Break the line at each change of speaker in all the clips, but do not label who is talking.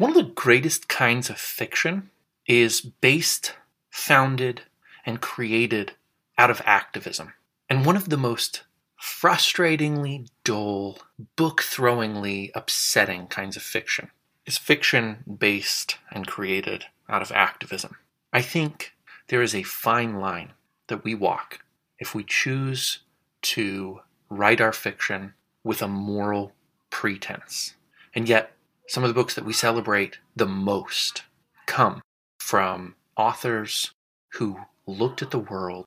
One of the greatest kinds of fiction is based, founded, and created out of activism. And one of the most frustratingly dull, book throwingly upsetting kinds of fiction is fiction based and created out of activism. I think there is a fine line that we walk if we choose to write our fiction with a moral pretense. And yet, some of the books that we celebrate the most come from authors who looked at the world,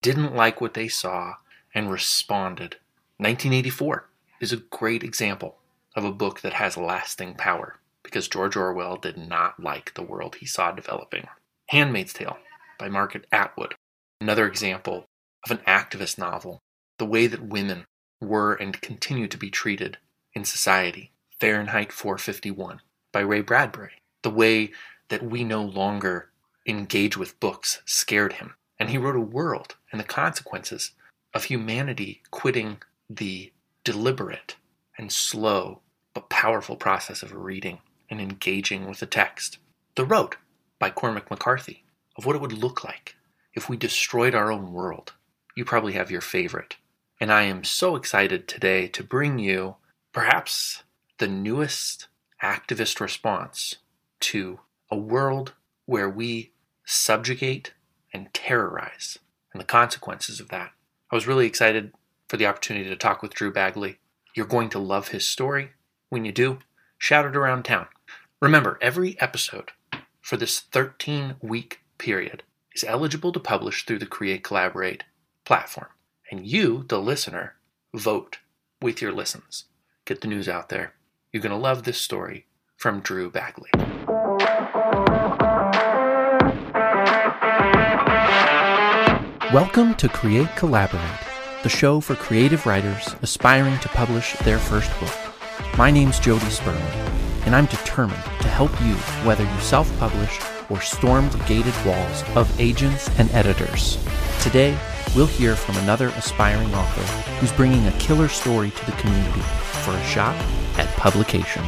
didn't like what they saw, and responded. 1984 is a great example of a book that has lasting power because George Orwell did not like the world he saw developing. Handmaid's Tale by Margaret Atwood, another example of an activist novel, the way that women were and continue to be treated in society. Fahrenheit 451 by Ray Bradbury. The way that we no longer engage with books scared him. And he wrote a world and the consequences of humanity quitting the deliberate and slow but powerful process of reading and engaging with the text. The Road by Cormac McCarthy of what it would look like if we destroyed our own world. You probably have your favorite. And I am so excited today to bring you perhaps the newest activist response to a world where we subjugate and terrorize and the consequences of that. I was really excited for the opportunity to talk with Drew Bagley. You're going to love his story. When you do, shout it around town. Remember, every episode for this 13 week period is eligible to publish through the Create Collaborate platform. And you, the listener, vote with your listens. Get the news out there. You're going to love this story from Drew Bagley. Welcome to Create Collaborate, the show for creative writers aspiring to publish their first book. My name's Jody Sperling, and I'm determined to help you whether you self publish or storm the gated walls of agents and editors. Today, we'll hear from another aspiring author who's bringing a killer story to the community for a shot publication.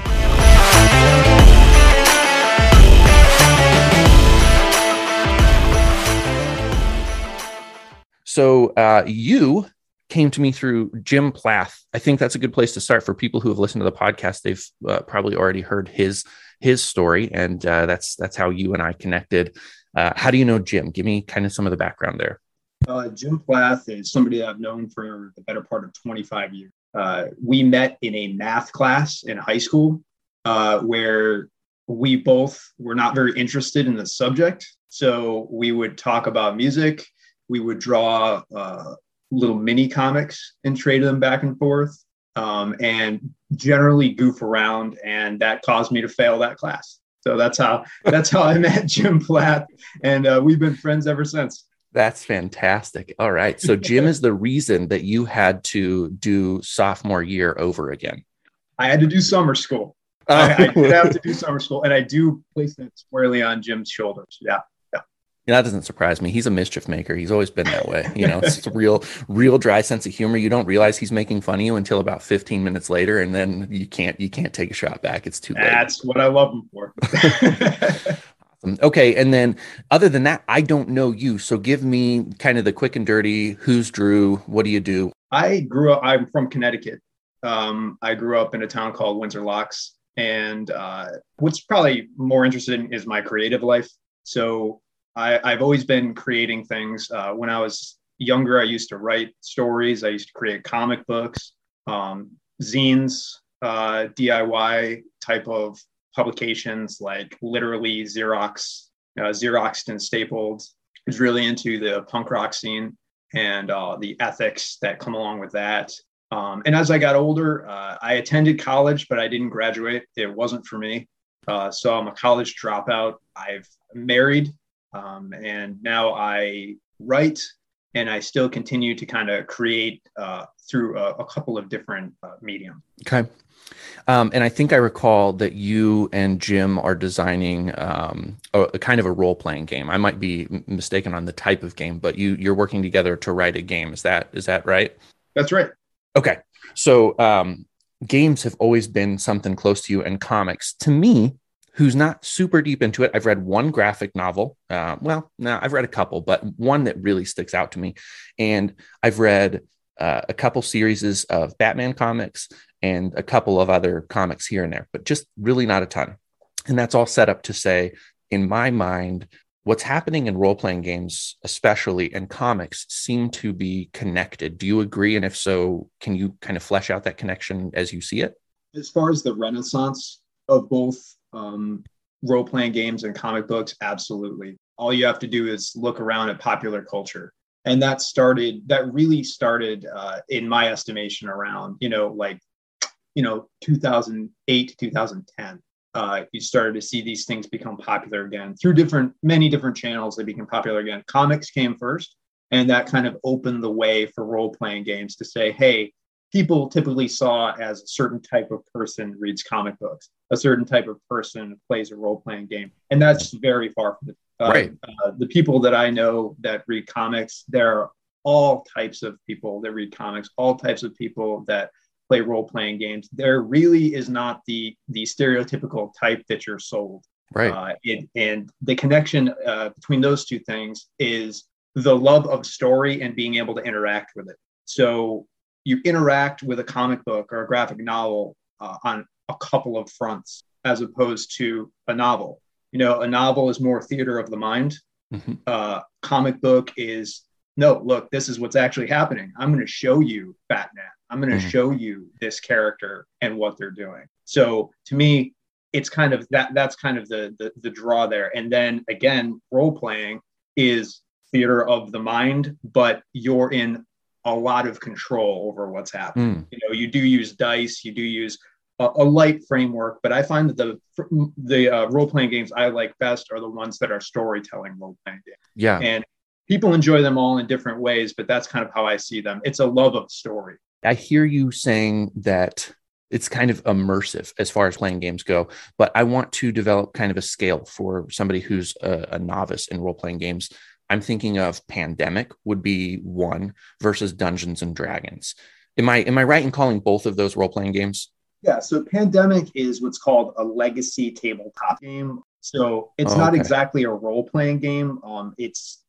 So uh, you came to me through Jim Plath. I think that's a good place to start for people who have listened to the podcast. They've uh, probably already heard his his story, and uh, that's that's how you and I connected. Uh, how do you know Jim? Give me kind of some of the background there.
Uh, Jim Plath is somebody I've known for the better part of 25 years. Uh, we met in a math class in high school uh, where we both were not very interested in the subject. So we would talk about music. We would draw uh, little mini comics and trade them back and forth um, and generally goof around. And that caused me to fail that class. So that's how that's how I met Jim Plath, and uh, we've been friends ever since.
That's fantastic. All right. So Jim is the reason that you had to do sophomore year over again.
I had to do summer school. Oh. I, I did have to do summer school, and I do place that squarely on Jim's shoulders. Yeah. Yeah.
that doesn't surprise me. He's a mischief maker. He's always been that way. You know, it's a real, real dry sense of humor. You don't realize he's making fun of you until about 15 minutes later, and then you can't, you can't take a shot back. It's too late.
That's what I love him for.
Okay. And then other than that, I don't know you. So give me kind of the quick and dirty who's Drew? What do you do?
I grew up, I'm from Connecticut. Um, I grew up in a town called Windsor Locks. And uh, what's probably more interesting is my creative life. So I, have always been creating things. Uh, when I was younger, I used to write stories, I used to create comic books, um, zines, uh, DIY type of publications like literally Xerox, uh, Xeroxed and stapled. Was really into the punk rock scene and uh, the ethics that come along with that. Um, and as I got older, uh, I attended college, but I didn't graduate. It wasn't for me. Uh, so I'm a college dropout. I've married, um, and now I write, and I still continue to kind of create uh, through a, a, couple of different uh, mediums.
Okay. Um, and I think I recall that you and Jim are designing um, a, a, kind of a role playing game. I might be mistaken on the type of game, but you you're working together to write a game. Is that is that right?
That's right.
Okay, so um, games have always been something close to you, and comics to me, who's not super deep into it. I've read one graphic novel. Uh, well, no, I've read a couple, but one that really sticks out to me. And I've read uh, a couple series of Batman comics and a couple of other comics here and there, but just really not a ton. And that's all set up to say, in my mind, what's happening in role playing games, especially in comics, seem to be connected. Do you agree? And if so, can you kind of flesh out that connection as you see it?
As far as the renaissance of both um, role playing games and comic books, absolutely. All you have to do is look around at popular culture. And that started, that really started, uh, in my estimation, around, you know, like, you know, 2008 to 2010 uh, you started to see these things become popular again through different, many different channels. They became popular again. Comics came first, and that kind of opened the way for role playing games to say, hey, people typically saw as a certain type of person reads comic books, a certain type of person plays a role playing game, and that's very far from the uh,
right.
Uh, the people that I know that read comics. There are all types of people that read comics, all types of people that play role playing games. There really is not the the stereotypical type that you're sold.
Right.
Uh, it, and the connection uh, between those two things is the love of story and being able to interact with it. So you interact with a comic book or a graphic novel uh, on a couple of fronts as opposed to a novel. You know, a novel is more theater of the mind. Mm-hmm. Uh, comic book is no, look, this is what's actually happening. I'm going to show you Batman. I'm going to mm-hmm. show you this character and what they're doing. So to me, it's kind of that. That's kind of the the, the draw there. And then again, role playing is theater of the mind, but you're in a lot of control over what's happening. Mm. You know, you do use dice, you do use a, a light framework, but I find that the the uh, role playing games I like best are the ones that are storytelling role playing games.
Yeah,
and people enjoy them all in different ways, but that's kind of how I see them. It's a love of story.
I hear you saying that it's kind of immersive as far as playing games go, but I want to develop kind of a scale for somebody who's a, a novice in role playing games. I'm thinking of Pandemic would be one versus Dungeons and Dragons. Am I am I right in calling both of those role playing games?
Yeah, so Pandemic is what's called a legacy tabletop game. So it's oh, not exactly a role playing game. Um, it's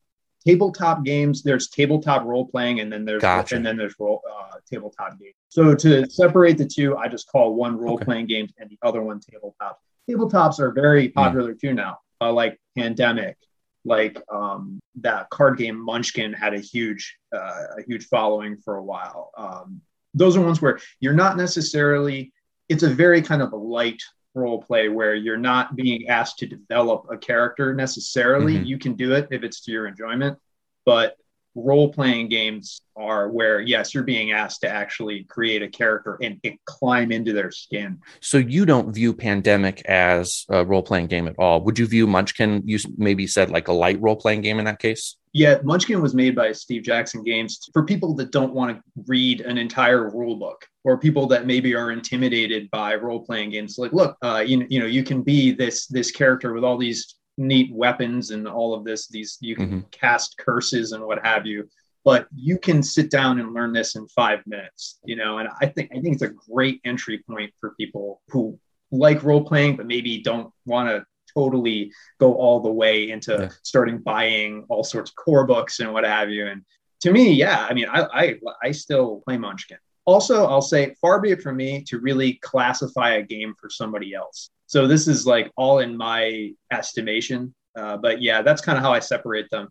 tabletop games there's tabletop role playing and then there's gotcha. and then there's role uh, tabletop games so to separate the two i just call one role playing okay. games and the other one tabletop tabletops are very hmm. popular mm. too now uh, like pandemic like um, that card game munchkin had a huge uh, a huge following for a while um, those are ones where you're not necessarily it's a very kind of a light role play where you're not being asked to develop a character necessarily. Mm-hmm. You can do it if it's to your enjoyment, but role playing games are where yes you're being asked to actually create a character and, and, climb into their skin.
So you don't view pandemic as a role playing game at all. Would you view munchkin you maybe said like a light role playing game in that case?
Yeah munchkin was made by steve jackson games for people that don't want to read an entire rule book or people that maybe are intimidated by role playing games. Like look uh, you, you know you can be this this character with all these neat weapons and all of this these you can mm-hmm. cast curses and what have you but you can sit down and learn this in five minutes you know and i think i think it's a great entry point for people who like role playing but maybe don't want to totally go all the way into yeah. starting buying all sorts of core books and what have you and to me yeah i mean i i, I still play munchkin also i'll say far be it from me to really classify a game for somebody else so this is like all in my estimation. Uh, but yeah, that's kind of how I separate them.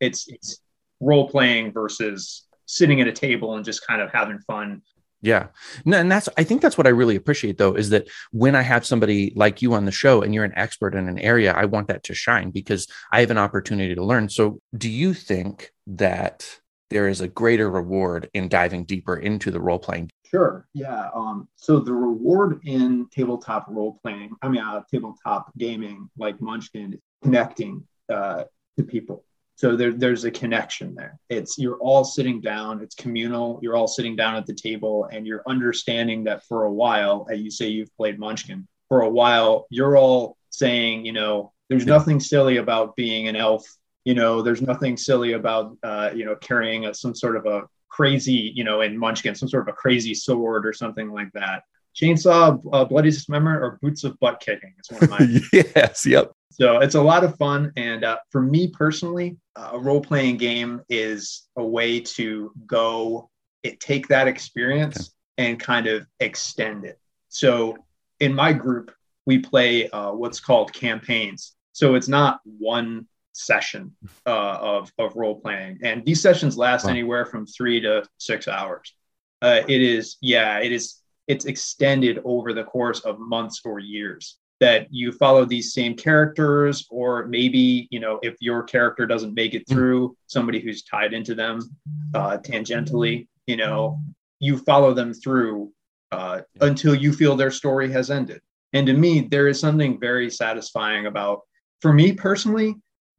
It's it's role playing versus sitting at a table and just kind of having fun.
Yeah. And that's, I think that's what I really appreciate though, is that when I have somebody like you on the show and you're an expert in an area, I want that to shine because I have an opportunity to learn. So do you think that there is a greater reward in diving deeper into the role playing
Sure. Yeah. Um, so the reward in tabletop role playing, I mean, uh, tabletop gaming like Munchkin, connecting uh, to people. So there, there's a connection there. It's you're all sitting down. It's communal. You're all sitting down at the table, and you're understanding that for a while. You say you've played Munchkin for a while. You're all saying, you know, there's nothing silly about being an elf. You know, there's nothing silly about, uh, you know, carrying a, some sort of a crazy, you know, in Munchkin, some sort of a crazy sword or something like that. Chainsaw uh, Bloody Dismemberment or Boots of Butt Kicking. It's one of my
yes, yep.
So it's a lot of fun. And uh, for me personally, a role playing game is a way to go it, take that experience okay. and kind of extend it. So in my group, we play uh, what's called campaigns. So it's not one session uh, of, of role playing. And these sessions last wow. anywhere from three to six hours. Uh, it is, yeah, it is, it's extended over the course of months or years that you follow these same characters or maybe you know if your character doesn't make it hmm. through somebody who's tied into them uh, tangentially you know you follow them through uh, until you feel their story has ended and to me there is something very satisfying about for me personally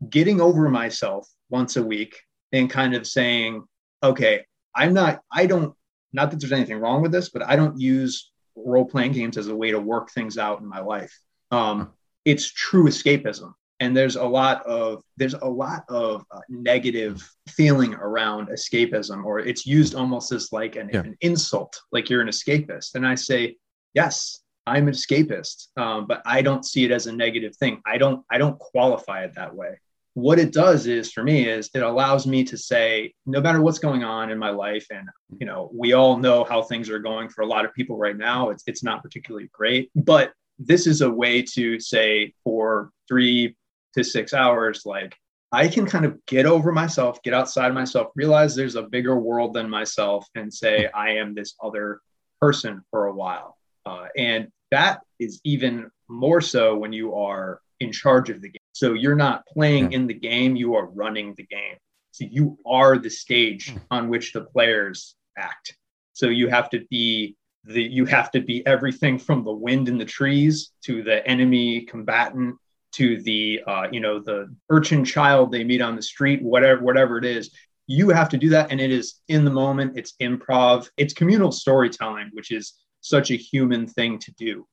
getting over myself once a week and kind of saying okay i'm not i don't not that there's anything wrong with this but i don't use role playing games as a way to work things out in my life. Um, it's true escapism. And there's a lot of there's a lot of uh, negative feeling around escapism or it's used almost as like an, yeah. an, insult like you're an escapist. And i say yes i'm an escapist um, but i don't see it as a negative thing. I don't i don't qualify it that way what it does is for me is it allows me to say no matter what's going on in my life and you know we all know how things are going for a lot of people right now it's it's not particularly great but this is a way to say for three to six hours, like I can kind of get over myself, get outside myself, realize there's a bigger world than myself, and say I am this other person for a while. Uh, and that is even more so when you are in charge of the game. So you're not playing yeah. in the game, you are running the game. So you are the stage hmm. on which the players act. So you have to be the you have to be everything from the wind in the trees to the enemy combatant to the uh, you know the urchin child they meet on the street whatever whatever it is you have to do that and it is in the moment it's improv it's communal storytelling which is such a human thing to do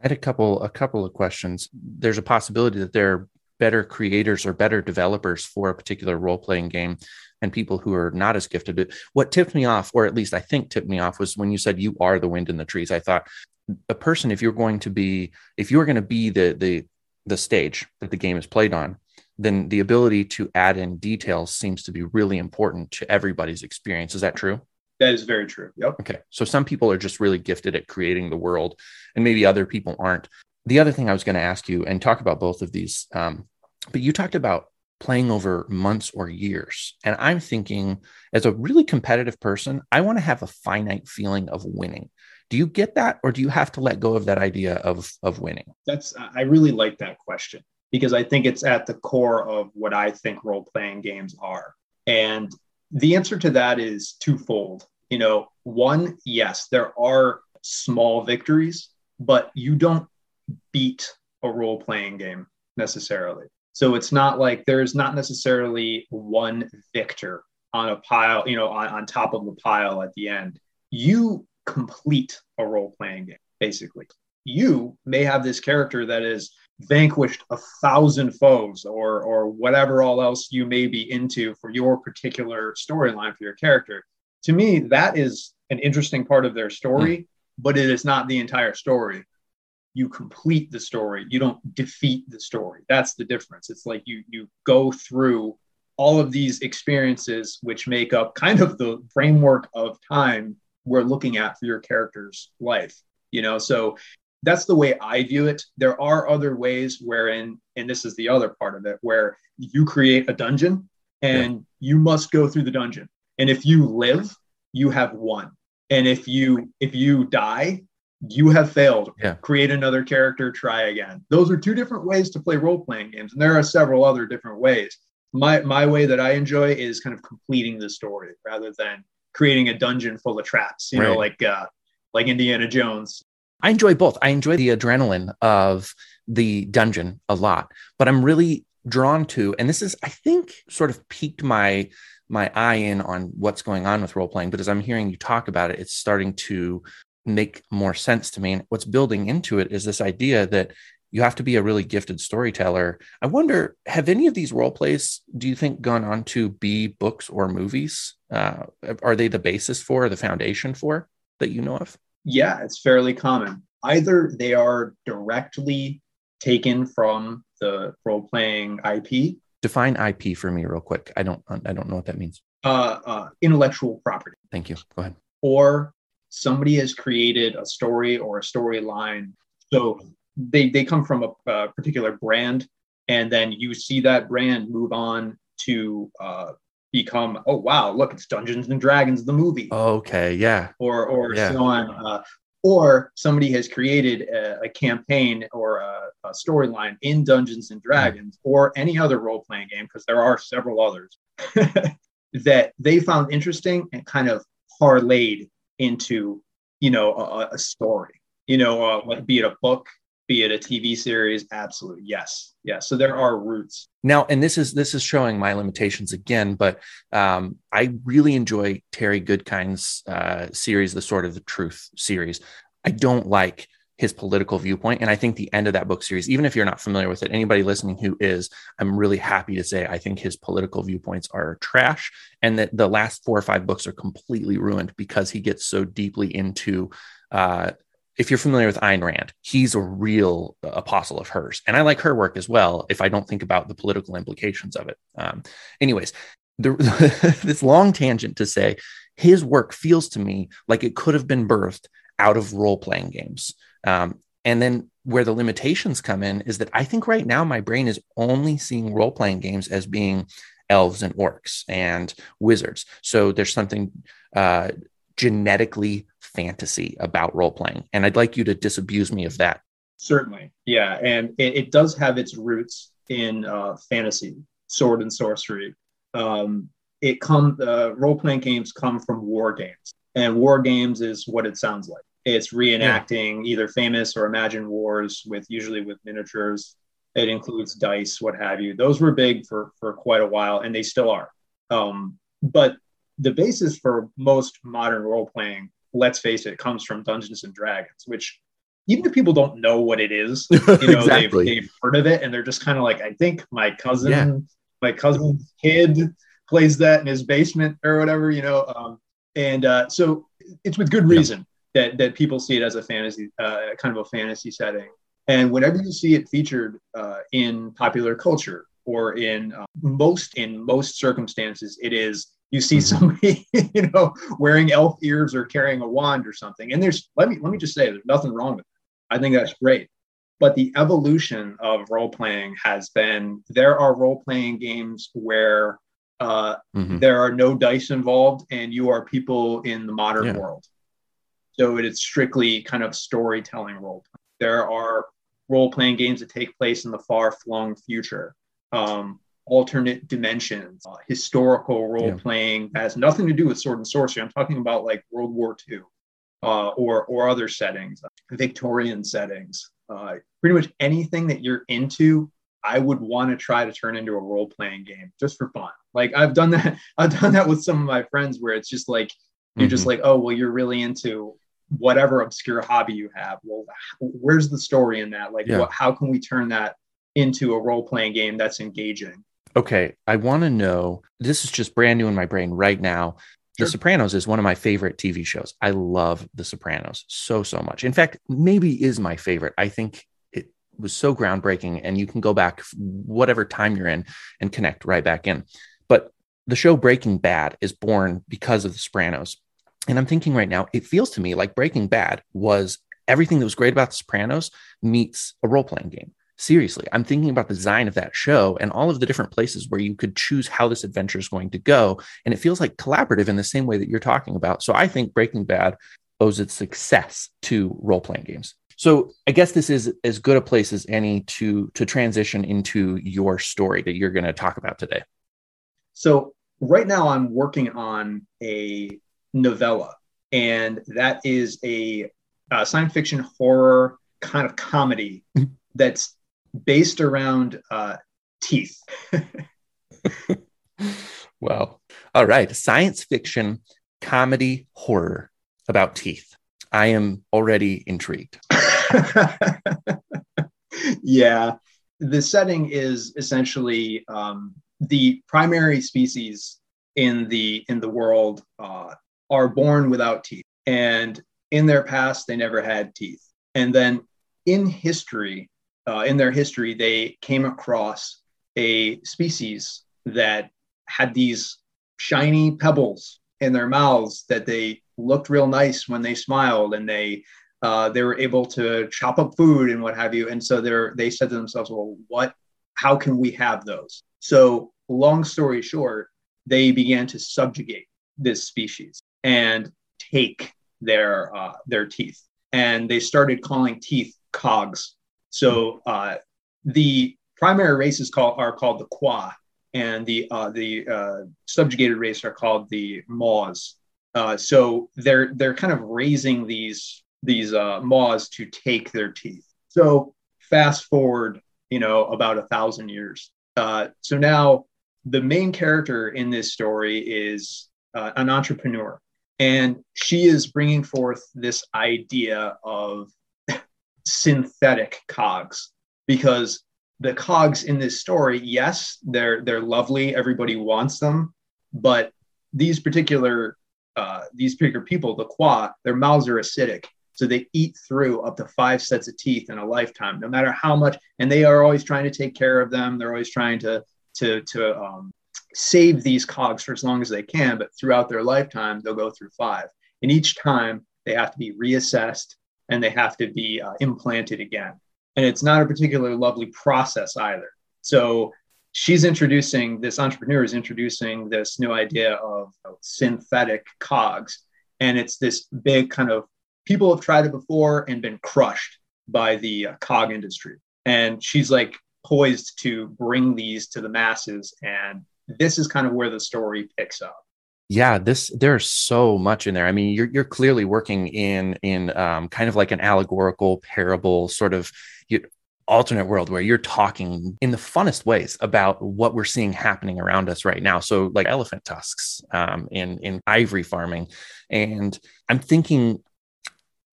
i had a couple a couple of questions there's a possibility that there better creators or better developers for a particular role-playing game and people who are not as gifted. What tipped me off, or at least I think tipped me off, was when you said you are the wind in the trees. I thought a person, if you're going to be, if you're going to be the the the stage that the game is played on, then the ability to add in details seems to be really important to everybody's experience. Is that true?
That is very true. Yep.
Okay. So some people are just really gifted at creating the world, and maybe other people aren't. The other thing I was going to ask you and talk about both of these, um, but you talked about playing over months or years. And I'm thinking, as a really competitive person, I want to have a finite feeling of winning. Do you get that, or do you have to let go of that idea of, of winning?
That's, I really like that question because I think it's at the core of what I think role playing games are. And the answer to that is twofold. You know, one, yes, there are small victories, but you don't beat a role playing game necessarily. So it's not like there's not necessarily one victor on a pile, you know, on, on top of the pile at the end. You complete a role playing game, basically. You may have this character that is vanquished a thousand foes or or whatever all else you may be into for your particular storyline for your character. To me, that is an interesting part of their story, mm. but it is not the entire story you complete the story. You don't defeat the story. That's the difference. It's like you you go through all of these experiences which make up kind of the framework of time we're looking at for your character's life you know? So that's the way i view it. There are other ways wherein and this is the other part of it where you create a dungeon and yeah. you must go through the dungeon. And if you live you have won. And if you if you die you have failed.
Yeah.
Create another character, try again. Those are two different ways to play role playing games, and there are several other different ways. My my way that I enjoy is kind of completing the story rather than creating a dungeon full of traps. You right. know, like uh, like Indiana Jones.
I enjoy both. I enjoy the adrenaline of the dungeon a lot, but I'm really drawn to, and this is, I think, sort of piqued my my eye in on what's going on with role playing. But as I'm hearing you talk about it, it's starting to make more sense to me. And what's building into it is this idea that you have to be a really gifted storyteller. I wonder, have any of these role plays, do you think, gone on to be books or movies? Uh, are they the basis for, the foundation for that you know of?
Yeah, it's fairly common. Either they are directly taken from the role playing IP.
Define IP for me real quick. I don't I don't know what that means.
Uh, uh, intellectual property.
Thank you. Go ahead.
Or somebody has created a story or a storyline. So they, they come from a, a, particular brand, and then you see that brand move on to uh, become, oh wow, look, it's Dungeons and Dragons, the movie.
Okay, yeah.
Or or yeah. so on. Uh, or somebody has created a, a campaign or a, a storyline in Dungeons and Dragons mm. or any other role playing game, because there are several others that they found interesting and kind of parlayed into, you know, a, a story. You know, uh, be it a book, be it a TV series, absolutely yes, yes. So there are roots.
Now, and this is this is showing my limitations again, but um, I really enjoy Terry Goodkind's uh, series, the Sword of the Truth series. I don't like his political viewpoint. And I think the end of that book series, even if you're not familiar with it, anybody listening who is, I'm really happy to say I think his political viewpoints are trash and that the last four or five books are completely ruined because he gets so deeply into uh, if you're familiar with Ayn Rand, he's a real apostle of hers. And I like her work as well, if I don't think about the political implications of it. Um, anyways, the, this long tangent to say his work feels to me like it could have been birthed out of role playing games. Um, and then where the limitations come in is that I think right now my brain is only seeing role playing games as being elves and orcs and wizards. So there's something uh, genetically fantasy about role playing. And I'd like you to disabuse me of that.
Certainly. Yeah. And it, it does have its roots in uh, fantasy, sword and sorcery. Um, it come uh, role playing games come from war games, and war games is what it sounds like. It's reenacting yeah. either famous or imagined wars with usually with miniatures. It includes dice, what have you. Those were big for for quite a while, and they still are. Um, but the basis for most modern role playing let's face it, comes from Dungeons and Dragons, which even if people don't know what it is, you know, exactly. they've, they've, heard of it and they're just kind of like, I think my cousin, yeah. my cousin's kid plays that in his basement or whatever, you know. Um, and uh, so it's with good reason. That that people see it as a fantasy, uh, kind of a fantasy setting. And whenever you see it featured uh, in popular culture or in uh, most in most circumstances, it is you see mm-hmm. somebody you know wearing elf ears or carrying a wand or something and there's let me let me just say there's nothing wrong with it i think that's great but the evolution of role playing has been there are role playing games where uh, mm-hmm. there are no dice involved and you are people in the modern yeah. world so it is strictly kind of storytelling role there are role playing games that take place in the far flung future um, alternate dimensions, uh, historical role yeah. playing has nothing to do with sword and sorcery. I'm talking about like World War II uh, or or other settings, uh, Victorian settings. Uh, pretty much anything that you're into, I would want to try to turn into a role playing game just for fun. Like I've done that. I've done that with some of my friends where it's just like you're mm-hmm. just like, oh well, you're really into whatever obscure hobby you have. Well, where's the story in that? Like, yeah. what, how can we turn that into a role playing game that's engaging?
Okay, I want to know. This is just brand new in my brain right now. Sure. The Sopranos is one of my favorite TV shows. I love The Sopranos so so much. In fact, maybe is my favorite. I think it was so groundbreaking, and you can go back whatever time you're in and connect right back in. But the show Breaking Bad is born because of The Sopranos, and I'm thinking right now, it feels to me like Breaking Bad was everything that was great about The Sopranos meets a role playing game seriously. I'm thinking about the design of that show and all of the different places where you could choose how this adventure is going to go. And it feels like collaborative in the same way that you're talking about. So I think Breaking Bad owes its success to role playing games. So I guess this is as good a place as any to to transition into your story that you're going to talk about today.
So right now I'm working on a novella, and that is a, a science fiction horror kind of comedy that's based around uh, teeth.
wow. All right. Science fiction, comedy, horror about teeth. I am already intrigued.
yeah. The setting is essentially um, the primary species in the in the world uh, are born without teeth, and in their past, they never had teeth. And then in history, uh, in their history, they came across a species that had these shiny pebbles in their mouths that they looked real nice when they smiled and they uh, they were able to chop up food and what have you. And so they're they said to themselves, well, what? How can we have those? So long story short, they began to subjugate this species and take their uh, their teeth, and they started calling teeth cogs. So uh, the primary races call, are called the qua, and the uh, the uh, subjugated race are called the Maws. Uh, so they're they're kind of raising these these uh, Maws to take their teeth. So fast forward, you know, about a thousand years. So now the main character in this story is uh, an entrepreneur, and she is bringing forth this idea of synthetic cogs because the cogs in this story, yes, they're they're lovely. Everybody wants them, but these particular uh, these particular people, the qua, their mouths are acidic, so they eat through up to five sets of teeth in a lifetime, no matter how much. And they are always trying to take care of them. They're always trying to to to um, save these cogs for as long as they can. But throughout their lifetime, they'll go through five, and each time they have to be reassessed and they have to be uh, implanted again and it's not a particularly lovely process either. So she's introducing this entrepreneur is introducing this new idea of, synthetic cogs, and it's this big kind of people have tried it before and been crushed by the uh, cog industry, and she's like poised to bring these to the masses, and this is kind of where the story picks up
yeah this there's so much in there i mean you're, you're clearly working in in um, kind of like an allegorical parable sort of you, alternate world where you're talking in the funnest ways about what we're seeing happening around us right now. So like elephant tusks um, in in ivory farming, and I'm thinking,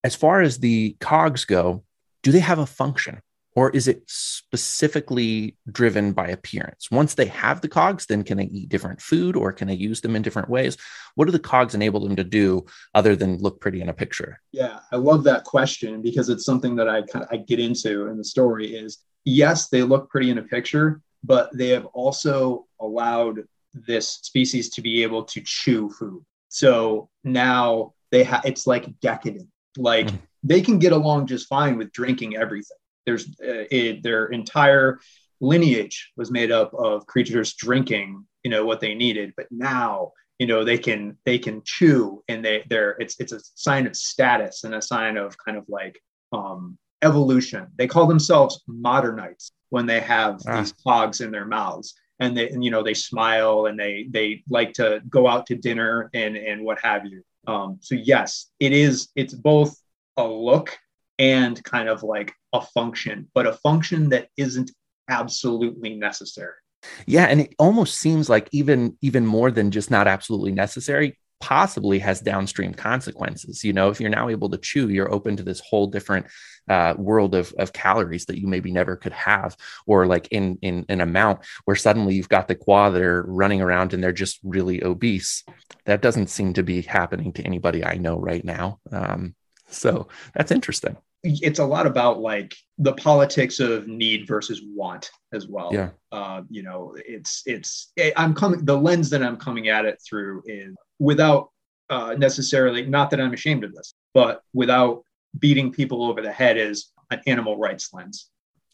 as far as the cogs go, do they have a function? Or is it specifically driven by appearance? Once they have the cogs, then can they eat different food or can they use them in different ways? What do the cogs enable them to do other than look pretty in a picture?
Yeah, I love that question because it's something that I kind of I get into in the story is yes, they look pretty in a picture, but they have also allowed this species to be able to chew food. So now they have it's like decadent. Like mm. they can get along just fine with drinking everything there's uh, it, their entire lineage was made up of creatures drinking you know what they needed. But now you know they can they can chew and they they're it's it's a sign of status and a sign of kind of like um evolution. They call themselves modernites when they have ah. these cogs in their mouths. And they and, you know they smile and they they like to go out to dinner and and what have you. Um so yes it is it's both a look and kind of like a function, but a function that isn't absolutely necessary.
Yeah, and it almost seems like even even more than just not absolutely necessary, possibly has downstream consequences. You know, if you're now able to chew, you're open to this whole different uh, world of, of calories that you maybe never could have, or like in in an amount where suddenly you've got the qua that are running around and they're just really obese. That doesn't seem to be happening to anybody I know right now. Um, so that's interesting
it's a lot about like the politics of need versus want as well.
Yeah.
Uh, you know, it's it's eh, I'm coming the lens that I'm coming at it through is without uh, necessarily not that I'm ashamed of this, but without beating people over the head is an animal rights lens.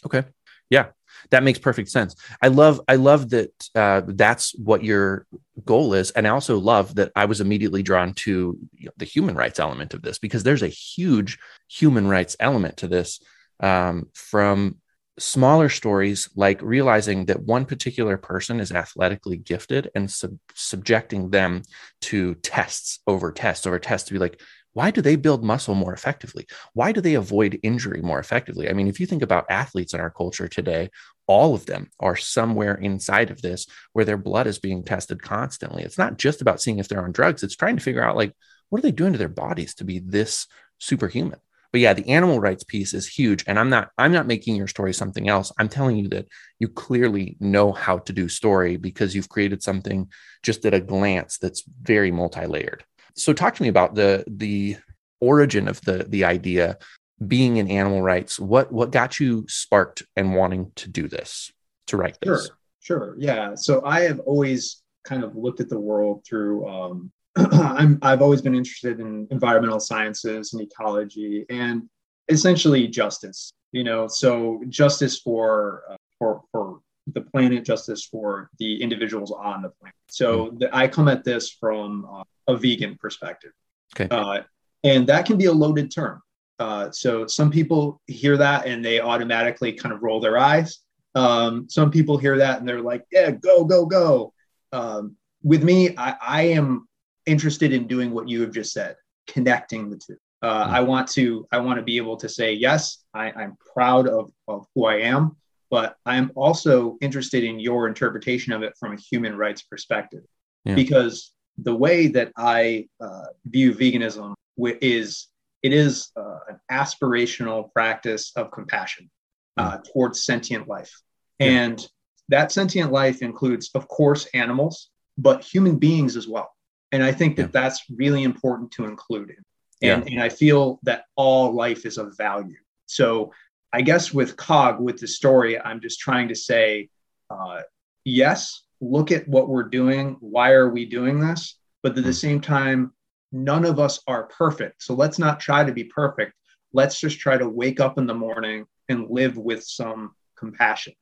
Okay. Yeah, that makes perfect sense. I love I love that uh, that's what your goal is, and I also love that I was immediately drawn to the human rights element of this because there's a huge human rights element to this um, from smaller stories like realizing that one particular person is athletically gifted and sub- subjecting them to tests over tests over tests to be like why do they build muscle more effectively? Why do they avoid injury more effectively? I mean, if you think about athletes in our culture today, all of them are somewhere inside of this where their blood is being tested constantly. It's not just about seeing if they're on drugs, it's trying to figure out like, what are they doing to their bodies to be this superhuman? But yeah, the animal rights piece is huge. And I'm not, I'm not making your story something else. I'm telling you that you clearly know how to do story because you've created something just at a glance that's very multi-layered so talk to me about the the origin of the the idea being in animal rights. What what got you sparked and wanting to do this to write this?
Sure sure yeah. So i have always kind of looked at the world through um, I'm, I've always been interested in environmental sciences and ecology and essentially justice. You know, so justice for uh, for for the planet, justice for the individuals on the planet. So mm. the, I come at this from uh, a vegan perspective,
okay.
uh, and that can be a loaded term. Uh, so some people hear that and they automatically kind of roll their eyes. Um, some people hear that and they're like, "Yeah, go, go, go." Um, with me, I, I am interested in doing what you have just said, connecting the two. Uh, mm-hmm. I want to I want to be able to say yes, I, I'm proud of, of who I am, but I'm also interested in your interpretation of it from a human rights perspective, yeah. because the way that I uh, view veganism is it is uh, an aspirational practice of compassion uh, mm. towards sentient life, yeah. and that sentient life includes, of course, animals, but human beings as well. And I think that yeah. that's really important to include. And, and I feel that all life is of value. So I guess with COG, with the story, I'm just trying to say, uh, yes, look at what we're doing. Why are we doing this? But at the hmm. same time, none of us are perfect. So let's not try to be perfect. Let's just try to wake up in the morning and live with some compassion.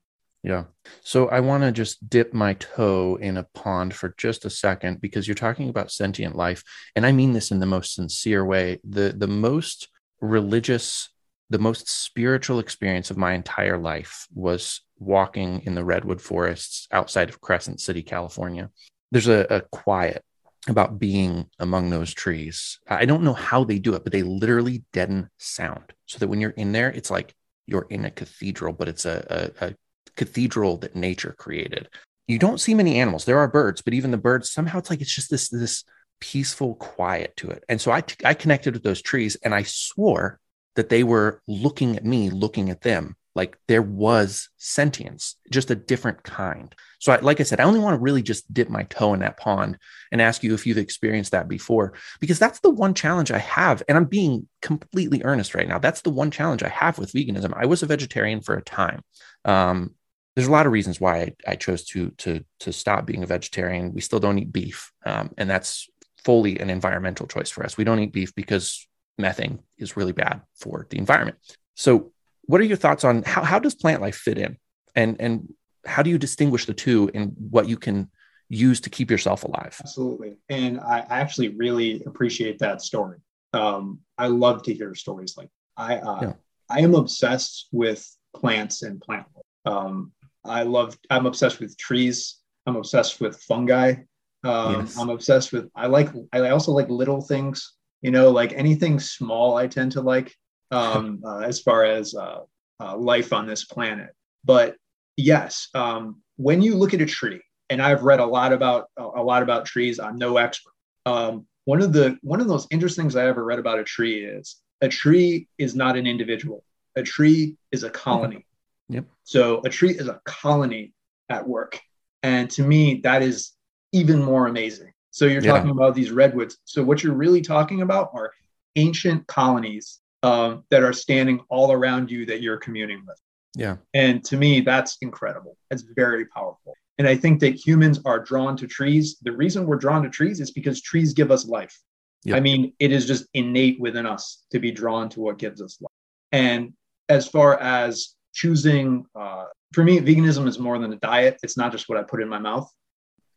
Yeah. So I want to just dip my toe in a pond for just a second because you're talking about sentient life and I mean this in the most sincere way. The the most religious the most spiritual experience of my entire life was walking in the redwood forests outside of Crescent City, California. There's a, a quiet about being among those trees. I don't know how they do it, but they literally deaden sound so that when you're in there, it's like you're in a cathedral, but it's a, a, a cathedral that nature created. You don't see many animals. There are birds, but even the birds, somehow it's like it's just this this peaceful quiet to it. And so I, t- I connected with those trees and I swore that they were looking at me, looking at them. Like there was sentience, just a different kind. So, I, like I said, I only want to really just dip my toe in that pond and ask you if you've experienced that before, because that's the one challenge I have. And I'm being completely earnest right now. That's the one challenge I have with veganism. I was a vegetarian for a time. Um, there's a lot of reasons why I, I, chose to to to stop being a vegetarian. We still don't eat beef, um, and that's fully an environmental choice for us. We don't eat beef because methane is really bad for the environment. So, what are your thoughts on how how does plant life fit in, and and how do you distinguish the two and what you can use to keep yourself alive?
Absolutely, and I actually really appreciate that story. Um, I love to hear stories like I uh, yeah. I am obsessed with plants and plant life. Um, I love. I'm obsessed with trees. I'm obsessed with fungi. Um, yes. I'm obsessed with. I like. I also like little things. You know, like anything small. I tend to like um, uh, as far as uh, uh, life on this planet. But yes, um, when you look at a tree, and I've read a lot about a lot about trees. I'm no expert. Um, one of the one of those interesting things I ever read about a tree is a tree is not an individual. A tree is a colony.
Yep.
So a tree is a colony at work. And to me, that is even more amazing. So you're talking about these redwoods. So what you're really talking about are ancient colonies um, that are standing all around you that you're communing with.
Yeah.
And to me, that's incredible. That's very powerful. And I think that humans are drawn to trees. The reason we're drawn to trees is because trees give us life. Yep. I mean, it is just innate within us to be drawn to what gives us life. And as far as choosing uh, for me veganism is more than a diet it's not just what i put in my mouth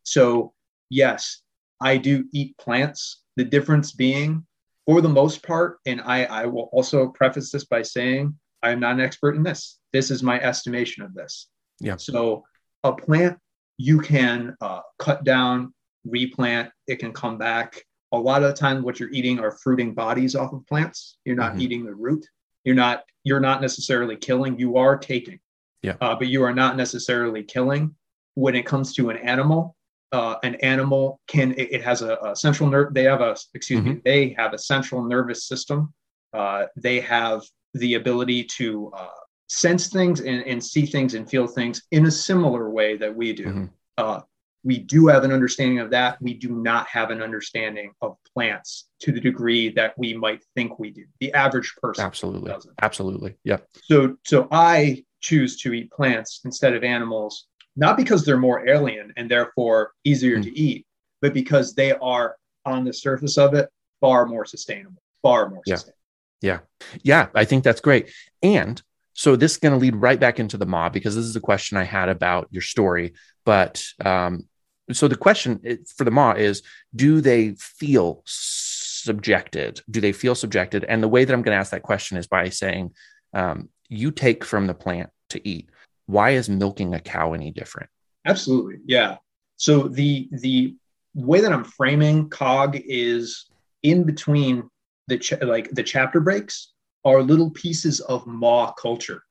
so yes i do eat plants the difference being for the most part and i i will also preface this by saying i am not an expert in this this is my estimation of this
yeah
so a plant you can uh, cut down replant it can come back a lot of the time what you're eating are fruiting bodies off of plants you're not mm-hmm. eating the root you're not you're not necessarily killing. You are taking.
Yeah.
Uh, but you are not necessarily killing. When it comes to an animal, uh, an animal can it, it has a, a, central nerve. They have a excuse mm-hmm. me. They have a central nervous system. Uh, they have the ability to uh, sense things and, and, see things and feel things in a similar way that we do. Mm-hmm. Uh, we do have an understanding of that. We do not have an understanding of plants to the degree that we might think we do. The average person
Absolutely.
doesn't.
Absolutely. Yeah.
So, so I choose to eat plants instead of animals, not because they're more alien and therefore easier
Mm.
to eat, but because they are on the surface of it far more sustainable, far more
Yeah.
sustainable.
Yeah, Yeah. I think that's great. And so this is going to lead right back into the mob because this is a question I had about your story. But um, so the question for the ma is do they feel subjected? Do they feel subjected? And the way that I'm going to ask that question is by saying, um, you take from the plant to eat. Why is milking a cow any different?
Absolutely. Yeah. So the the way that I'm framing cog is in between the ch- like the chapter breaks are little pieces of maw culture.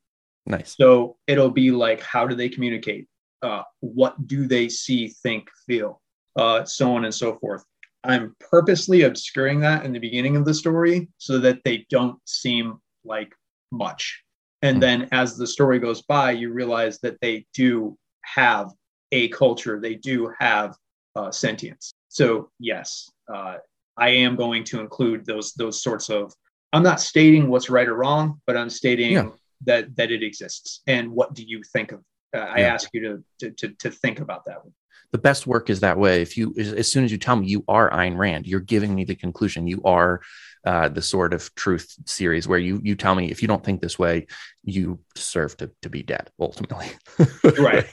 Nice.
So it'll be like how do they communicate? Uh, what do they see, think, feel? Uh, so on and so forth. I'm purposely obscuring that in the beginning of the story so that they don't seem like much. And
Hmm.
then as the story goes by, you realize that they do have a culture, they do have uh, sentience. So yes, uh, I am going to include those those sorts of. I'm not stating what's right or wrong, but I'm stating
Yeah.
that that it exists. And what do you think of? Uh, I
Yeah.
ask you to, to to to think about that.
one the best work is that way. If you, as, as soon as you tell me you are Ayn Rand, you're giving me the conclusion. You are uh, the Sword of Truth series where you you tell me if you don't think this way, you deserve to to be dead ultimately.
Right.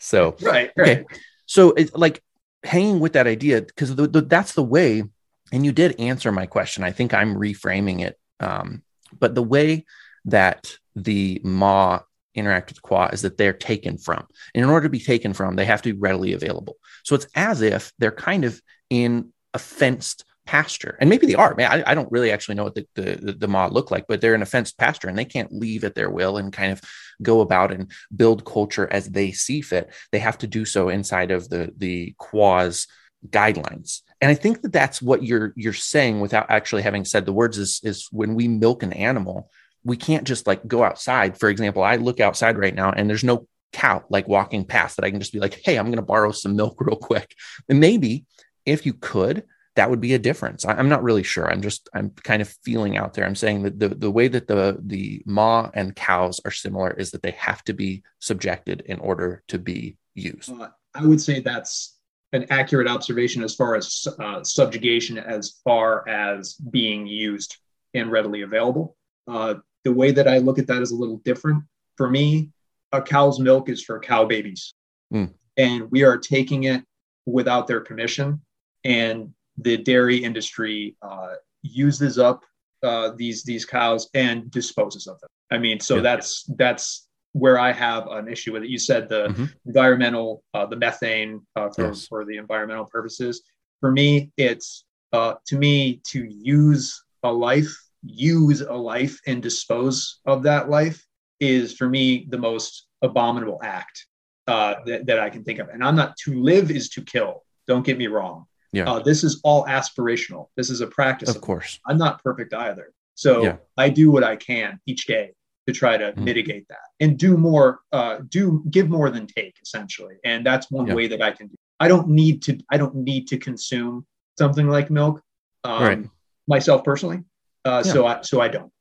so
Right.
okay, so it's like hanging with that idea because the, the, that's the way. And you did answer my question. I think I'm reframing it. Um, but the way that the ma interact with qua is that they're taken from. And in order to be taken from, they have to be readily available. So it's as if they're kind of in a fenced pasture. And maybe they are. Man, I, I don't really actually know what the, the, the, ma look like, but they're in a fenced pasture and they can't leave at their will and kind of go about and build culture as they see fit. They have to do so inside of the the qua's guidelines. And I think that that's what you're you're saying without actually having said the words is is when we milk an animal, we can't just like go outside. For example, I look outside right now and there's no cow like walking past that I can just be like, hey, I'm going to borrow some milk real quick. And maybe if you could, that would be a difference. I, am not really sure. I'm just I'm kind of feeling out there. I'm saying that the the way that the the ma and cows are similar is that they have to be subjected in order to be used.
Uh, I would say that's an accurate observation as far as uh, subjugation, as far as being used and readily available. Uh, the way that I look at that is a little different. For me, a cow's milk is for cow babies,
Mm.
and we are taking it without their permission. And the dairy industry uh, uses up uh, these these cows and disposes of them. I mean, so
Yeah.
that's that's where I have an issue with it. You said the
Mhm.
environmental, uh, the methane uh, for,
Yes.
for the environmental purposes. For me, it's uh, to me to use a life, use a life, and dispose of that life is for me the most abominable act uh, that, that I can think of. And I'm not to live is to kill. Don't get me wrong.
Yeah.
Uh, this is all aspirational. This is a practice.
Of course.
I'm not perfect either. So
Yeah.
I do what I can each day to try to
Mhm.
mitigate that and do more, uh, do give more than take essentially. And that's one
Yeah.
way that I can do. I don't need to, I don't need to consume something like milk um,
Right.
myself personally. Uh,
Yeah.
So I, so I don't.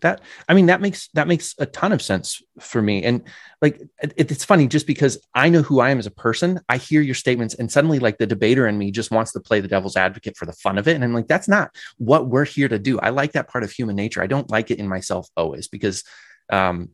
That i mean that makes that makes a ton of sense for me. And like it, it's funny just because i know who i am as a person. I hear your statements and suddenly like the debater in me just wants to play the devil's advocate for the fun of it. And i'm like that's not what we're here to do. I like that part of human nature. I don't like it in myself always because um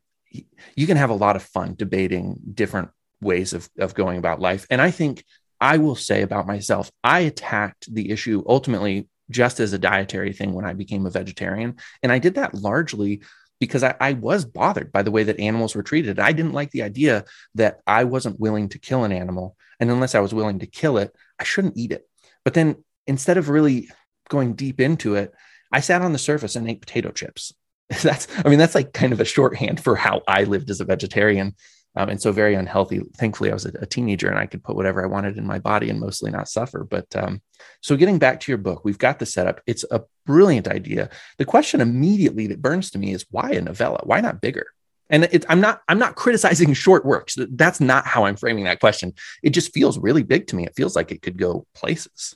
you can have a lot of fun debating different ways of of going about life. And i think i will say about myself i attacked the issue ultimately just as a dietary thing when i became a vegetarian and I did that largely because I, I, was bothered by the way that animals were treated. I didn't like the idea that I wasn't willing to kill an animal. And unless I was willing to kill it, I shouldn't eat it. But then instead of really going deep into it, I sat on the surface and ate potato chips. That's, I mean, that's like kind of a shorthand for how I lived as a vegetarian. Um, and so very unhealthy. Thankfully, I was a, a, teenager and I could put whatever I wanted in my body and mostly not suffer. But um, so getting back to your book, we've got the setup. It's a brilliant idea. The question immediately that burns to me is why a novella? Why not bigger? And it, I'm not I'm not criticizing short works. That's not how I'm framing that question. It just feels really big to me. It feels like it could go places.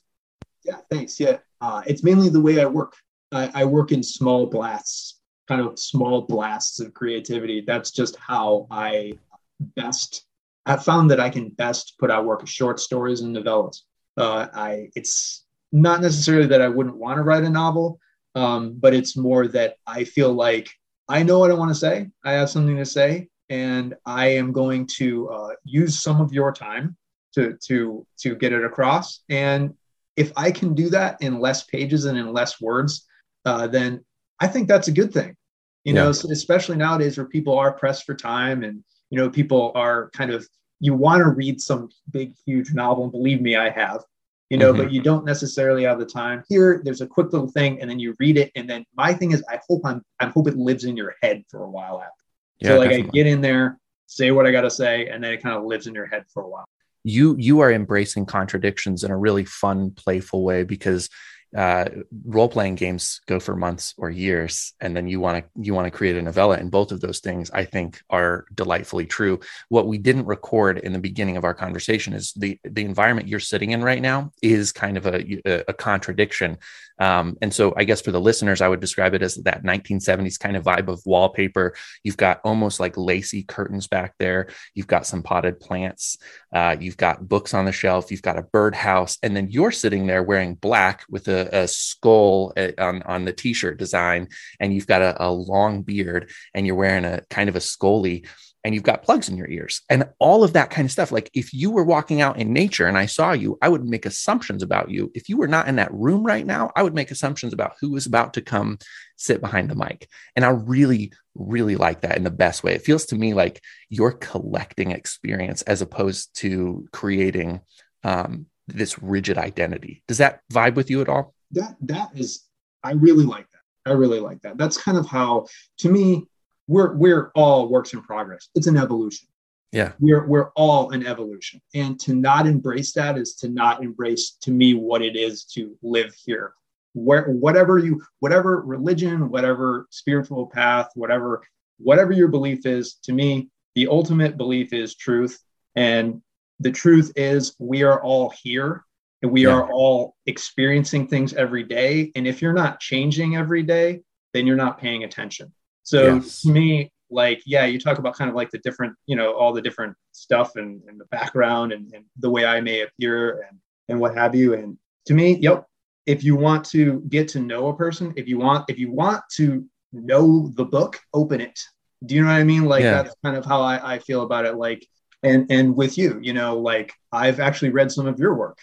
Yeah, thanks. Yeah, uh, it's mainly the way I work. I, I work in small blasts, kind of small blasts of creativity. That's just how I best. I've found that I can best put out work of short stories and novellas. Uh, I it's not necessarily that I wouldn't want to write a novel, um, but it's more that I feel like I know what I want to say. I have something to say, and I am going to uh, use some of your time to to to get it across. And if I can do that in less pages and in less words, uh, then I think that's a good thing. You yeah. know, so especially nowadays where people are pressed for time, and you know, people are kind of you want to read some big, huge novel. And believe me, I have you know, mm-hmm. but you don't necessarily have the time. Here, there's a quick little thing, and then you read it, and then my thing is, I hope I'm, I hope it lives in your head for a while after. Yeah, so like definitely. I get in there, say what I got to say, and then it kind of lives in your head for a while.
You you are embracing contradictions in a really fun, playful way because uh, role playing games go for months or years, and then you want to you want to create a novella, and both of those things I think are delightfully true. What we didn't record in the beginning of our conversation is the the environment you're sitting in right now is kind of a a, contradiction um, and so I guess for the listeners, I would describe it as that 1970s kind of vibe of wallpaper. You've got almost like lacy curtains back there. You've got some potted plants. Uh, you've got books on the shelf. You've got a birdhouse. And then you're sitting there wearing black with a, a skull uh, on, on the t-shirt design. And you've got a, a long beard and you're wearing a kind of a scully and you've got plugs in your ears and all of that kind of stuff. Like if you were walking out in nature and I saw you, I would make assumptions about you. If you were not in that room right now, I would make assumptions about who was about to come sit behind the mic. And I really, really like that in the best way. It feels to me like you're collecting experience as opposed to creating um, this rigid identity. Does that vibe with you at all?
That that is, I really like that. I really like that. That's kind of how, to me, we're we're all works in progress. It's an evolution.
Yeah.
We're we're all an evolution. And to not embrace that is to not embrace to me what it is to live here. Where whatever you whatever religion, whatever spiritual path, whatever whatever your belief is, to me, the ultimate belief is truth. And the truth is we are all here and we yeah. are all experiencing things every day. And if you're not changing every day, then you're not paying attention. So yes. to me, like, yeah, you talk about kind of like the different, you know, all the different stuff and, and the background and, and the way I may appear and, and what have you. And to me, yep, if you want to get to know a person, if you want, if you want to know the book, open it. Do you know what I mean? Like yeah. that's kind of how I, I feel about it. Like, and and with you, you know, like I've actually read some of your work.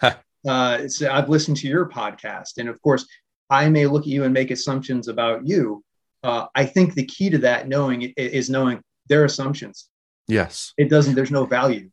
uh, so I've listened to your podcast, and of course, I may look at you and make assumptions about you, uh, I think the key to that knowing is knowing their assumptions.
Yes.
It doesn't, there's no value.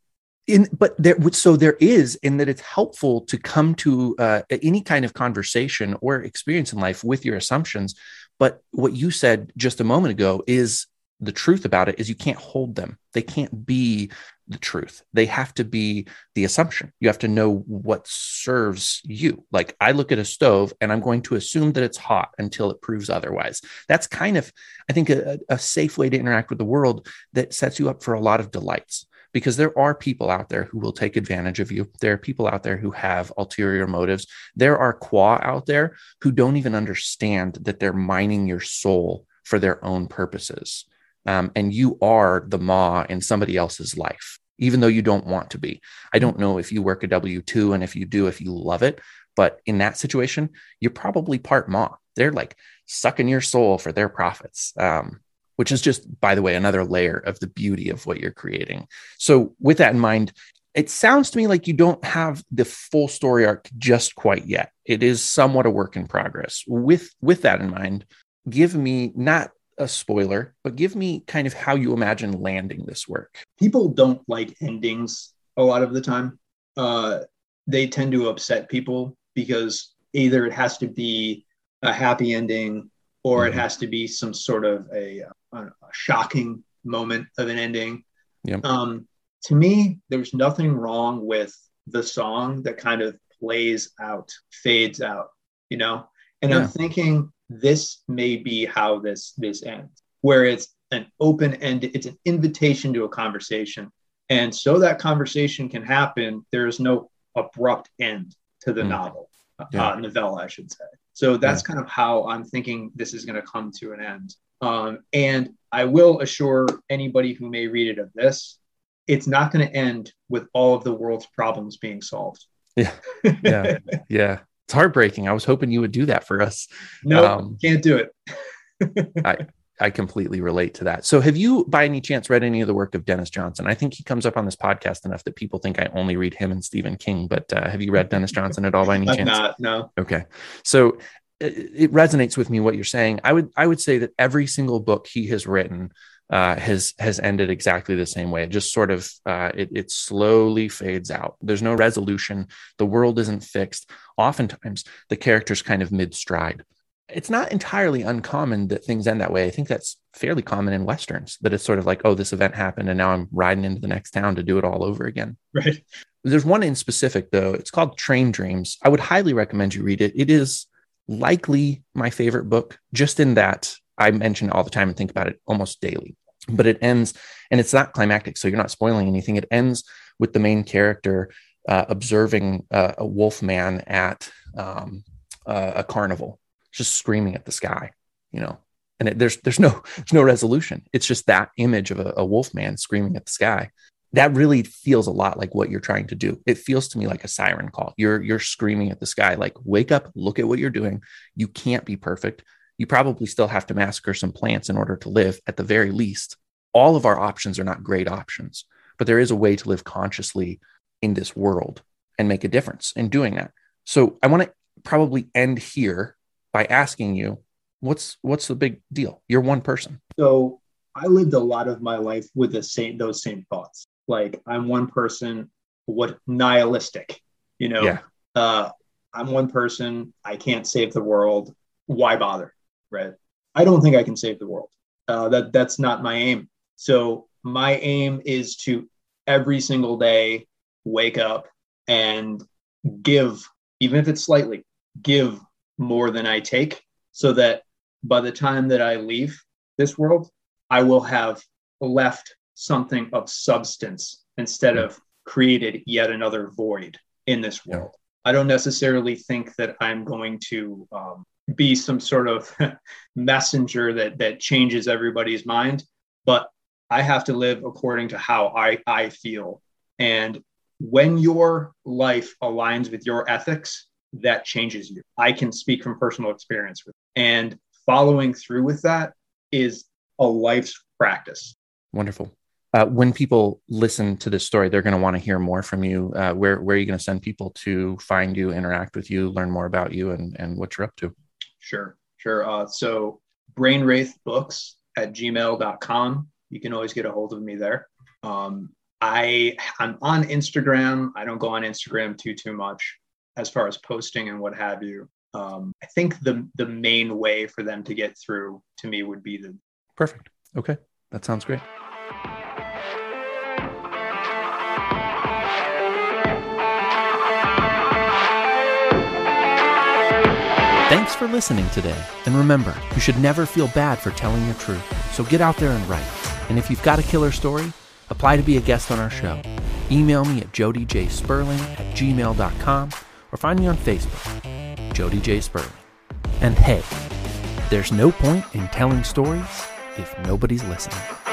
In, but there, so there is in that it's helpful to come to uh, any kind of conversation or experience in life with your assumptions. But what you said just a moment ago is the truth about it is you can't hold them. They can't be the truth. They have to be the assumption. You have to know what serves you. Like I look at a stove and I'm going to assume that it's hot until it proves otherwise. That's kind of, I think, a, a safe way to interact with the world that sets you up for a lot of delights because there are people out there who will take advantage of you. There are people out there who have ulterior motives. There are qua out there who don't even understand that they're mining your soul for their own purposes um, and you are the ma in somebody else's life, even though you don't want to be. I don't know if you work a W 2 and if you do, if you love it, but in that situation, you're probably part ma. They're like sucking your soul for their profits. Um, which is just, by the way, another layer of the beauty of what you're creating. So, with that in mind, it sounds to me like you don't have the full story arc just quite yet. It is somewhat a work in progress. With with that in mind, give me not a spoiler, but give me kind of how you imagine landing this work.
People don't like endings a lot of the time. Uh, they tend to upset people because either it has to be a happy ending or mm-hmm. it has to be some sort of a, a, a shocking moment of an ending.
Yep.
Um, to me, there's nothing wrong with the song that kind of plays out, fades out, you know? And yeah. I'm thinking this may be how this this ends where it's an open end, it's an invitation to a conversation. And so that conversation can happen, there's no abrupt end to the mm. novel, yeah. uh, novella, I should say. So that's yeah. kind of how I'm thinking this is going to come to an end. Um, and I will assure anybody who may read it of this, it's not going to end with all of the world's problems being solved.
Yeah. Yeah. yeah. It's heartbreaking. I was hoping you would do that for us.
No, nope, um, can't do it.
I, I completely relate to that. So, have you, by any chance, read any of the work of Denis Johnson? I think he comes up on this podcast enough that people think I only read him and Stephen King. But uh, have you read Denis Johnson at all by any chance?
Not, no.
Okay, so it, it, resonates with me what you're saying. I would I would say that every single book he has written uh, has has ended exactly the same way. It just sort of uh, it, it slowly fades out. There's no resolution. The world isn't fixed. Oftentimes, the characters kind of mid stride it's not entirely uncommon that things end that way. I think that's fairly common in westerns that it's sort of like, oh, this event happened and now I'm riding into the next town to do it all over again.
Right.
There's one in specific though. It's called Train Dreams. I would highly recommend you read it. It is likely my favorite book, just in that I mention all the time and think about it almost daily. But it ends, and it's not climactic, so you're not spoiling anything. It ends with the main character uh, observing uh, a wolf man at um, uh, a carnival just screaming at the sky, you know. And it, there's there's no there's no resolution. It's just that image of a, a wolf man screaming at the sky. That really feels a lot like what you're trying to do. It feels to me like a siren call. You're you're screaming at the sky, like wake up, look at what you're doing. You can't be perfect. You probably still have to massacre some plants in order to live at the very least. All of our options are not great options, but there is a way to live consciously in this world and make a difference in doing that. So I want to probably end here by asking you, what's what's the big deal? You're one person.
So I lived a lot of my life with the same those same thoughts. Like I'm one person, what nihilistic, you know. Yeah. Uh, I'm one person. I can't save the world. Why bother? Right. I don't think I can save the world. Uh, that that's not my aim. So my aim is to every single day wake up and give, even if it's slightly, give more than I take so that by the time that I leave this world, I will have left something of substance instead of created yet another void in this world. Yeah. I don't necessarily think that I'm going to um, be some sort of messenger that that changes everybody's mind, but I have to live according to how I, I feel. And when your life aligns with your ethics, that changes you. I can speak from personal experience with, and following through with that is a life's practice.
Wonderful. Uh, when people listen to this story, they're going to want to hear more from you. Uh, where, where are you going to send people to find you, interact with you, learn more about you, and, and what you're up to?
Sure, sure. Uh, so, brainwraithbooks at gmail.com. You can always get a hold of me there. Um, I I'm on Instagram. I don't go on Instagram too too much as far as posting and what have you. Um, I think the the main way for them to get through to me would be the
perfect. Okay, that sounds great. Thanks for listening today. And remember, you should never feel bad for telling your truth. So get out there and write. And if you've got a killer story, apply to be a guest on our show. Email me at jodyjsperling at gmail.com or find me on Facebook, Jody J. Sperling. And hey, there's no point in telling stories if nobody's listening.